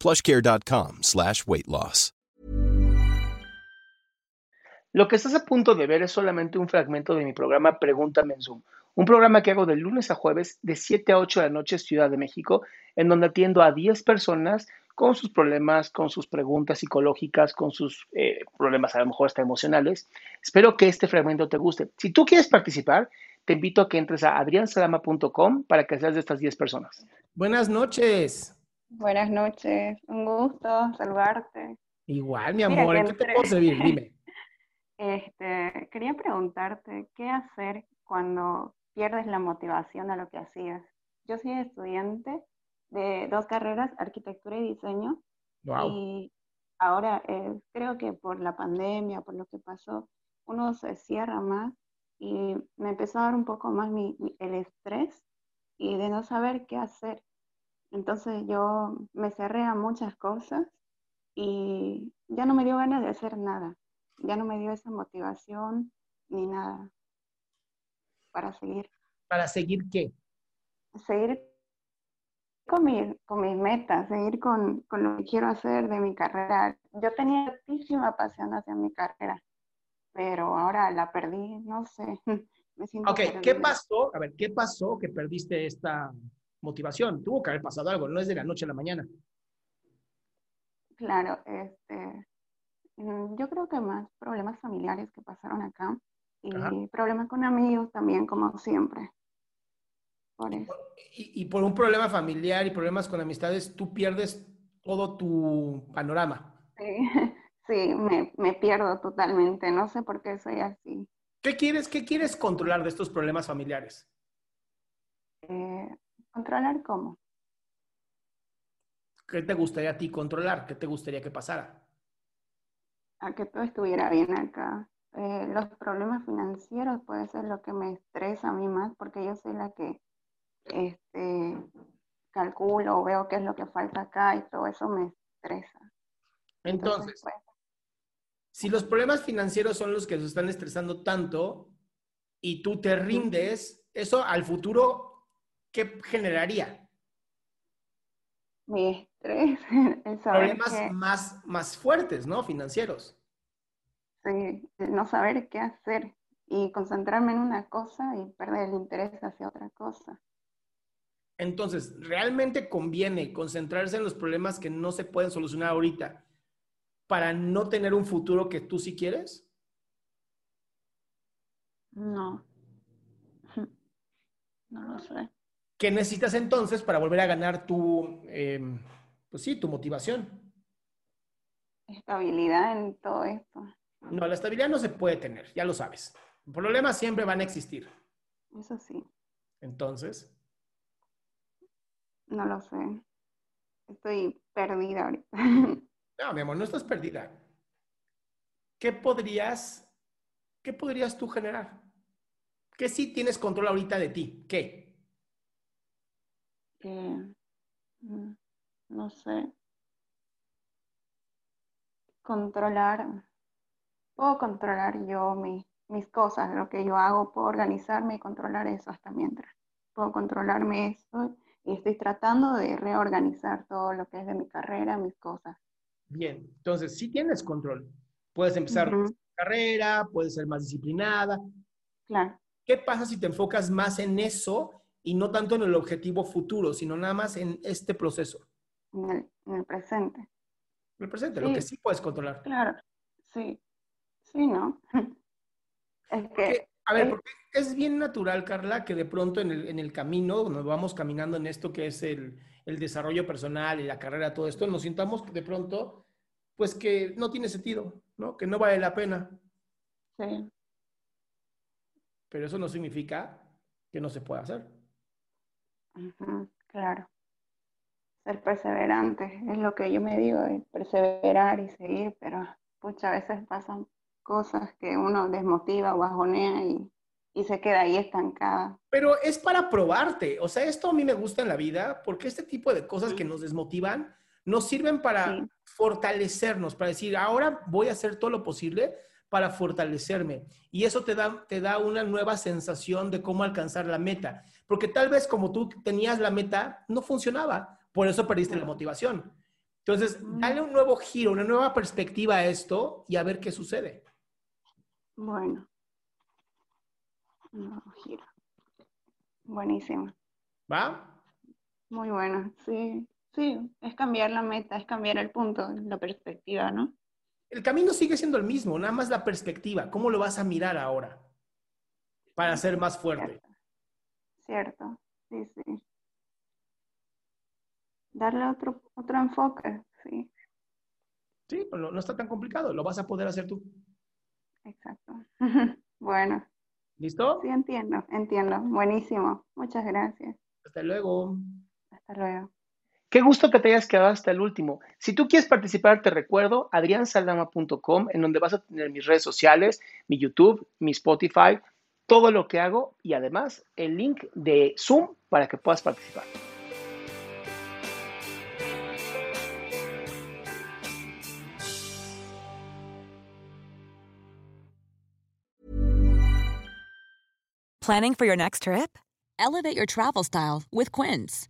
plushcare.com slash weight loss. Lo que estás a punto de ver es solamente un fragmento de mi programa Pregúntame en Zoom, un programa que hago de lunes a jueves de 7 a 8 de la noche Ciudad de México, en donde atiendo a 10 personas con sus problemas, con sus preguntas psicológicas, con sus eh, problemas a lo mejor hasta emocionales. Espero que este fragmento te guste. Si tú quieres participar, te invito a que entres a adriansalama.com para que seas de estas 10 personas. Buenas noches. Buenas noches, un gusto saludarte. Igual, mi amor, ¿en qué te puedo servir? Dime. Este, quería preguntarte, ¿qué hacer cuando pierdes la motivación a lo que hacías? Yo soy estudiante de dos carreras, arquitectura y diseño, y ahora eh, creo que por la pandemia, por lo que pasó, uno se cierra más y me empezó a dar un poco más mi, el estrés y de no saber qué hacer. Entonces yo me cerré a muchas cosas y ya no me dio ganas de hacer nada ya no me dio esa motivación ni nada para seguir. ¿Para seguir qué? Seguir con, mi, con mis metas, seguir con, con, lo que quiero hacer de mi carrera. Yo tenía muchísima pasión hacia mi carrera, pero ahora la perdí, no sé. Me siento ok, ¿qué pasó? A ver, ¿qué pasó que perdiste esta motivación? Tuvo que haber pasado algo, no es de la noche a la mañana. Claro, este, Mm, yo creo que más problemas familiares que pasaron acá y problemas con amigos también, como siempre. Por eso. Y, por un problema familiar y problemas con amistades, tú pierdes todo tu panorama. Sí, sí me, me, pierdo totalmente. No sé por qué soy así. ¿Qué quieres, qué quieres controlar de estos problemas familiares? Eh, ¿Controlar cómo? ¿Qué te gustaría a ti controlar? ¿Qué te gustaría que pasara? a que todo estuviera bien acá. Eh, los problemas financieros puede ser lo que me estresa a mí más, porque yo soy la que este, calculo, veo qué es lo que falta acá y todo eso me estresa. Entonces, pues, si los problemas financieros son los que se están estresando tanto y tú te rindes, eso al futuro, ¿qué generaría? Mi estrés. Problemas más, más fuertes, ¿no? Financieros. Sí, no saber qué hacer y concentrarme en una cosa y perder el interés hacia otra cosa. Entonces, ¿realmente conviene concentrarse en los problemas que no se pueden solucionar ahorita para no tener un futuro que tú sí quieres? No. No lo sé. ¿Qué necesitas entonces para volver a ganar tu, em, pues sí, tu motivación? Estabilidad en todo esto. No, la estabilidad no se puede tener, ya lo sabes. Problemas siempre van a existir. Eso sí. Entonces. No lo sé. Estoy perdida ahorita. No, mi amor, no estás perdida. ¿Qué podrías, qué podrías tú generar? ¿Qué sí tienes control ahorita de ti? ¿Qué? Mm, no sé, controlar, puedo controlar yo mis mis cosas, lo que yo hago, puedo organizarme y controlar eso hasta mientras. Puedo controlarme eso y estoy tratando de reorganizar todo lo que es de mi carrera, mis cosas. Bien, entonces sí tienes control. Puedes empezar tu carrera, puedes ser más disciplinada. Claro. ¿Qué pasa si te enfocas más en eso y no tanto en el objetivo futuro, sino nada más en este proceso? En el, presente. En el presente, lo que sí puedes controlar. Claro, sí. Sí, ¿no? Es que... a ver, porque es bien natural, Carla, que de pronto en el, en el camino, nos vamos caminando en esto que es el, el desarrollo personal y la carrera, todo esto, nos sintamos de pronto, pues que no tiene sentido, ¿no? Que no vale la pena. Sí. Pero eso no significa que no se pueda hacer. Claro. Ser perseverante es lo que yo me digo, perseverar y seguir, pero muchas veces pasan cosas que uno desmotiva o bajonea y, y se queda ahí estancada. Pero es para probarte, o sea, esto a mí me gusta en la vida porque este tipo de cosas que nos desmotivan nos sirven para fortalecernos, para decir, ahora voy a hacer todo lo posible para fortalecerme. Y eso te da, te da una nueva sensación de cómo alcanzar la meta. Porque tal vez como tú tenías la meta, no funcionaba. Por eso perdiste la motivación. Entonces, dale un nuevo giro, una nueva perspectiva a esto y a ver qué sucede. Bueno, un nuevo giro. Buenísimo. ¿Va? Muy bueno, sí. Sí, es cambiar la meta, es cambiar el punto, la perspectiva, ¿no? El camino sigue siendo el mismo, nada más la perspectiva. ¿Cómo lo vas a mirar ahora? Para ser más fuerte. Cierto, sí, sí. Darle otro, otro enfoque, sí. Sí, no, no está tan complicado, lo vas a poder hacer tú. Exacto. bueno. ¿Listo? Sí, entiendo, entiendo. Buenísimo. Muchas gracias. Hasta luego. Hasta luego. Qué gusto que te hayas quedado hasta el último. Si tú quieres participar, te recuerdo adriansaldama.com, en donde vas a tener mis redes sociales, mi YouTube, mi Spotify, todo lo que hago y además el link de Zoom para que puedas participar. Planning for your next trip? Elevate your travel style with Quince.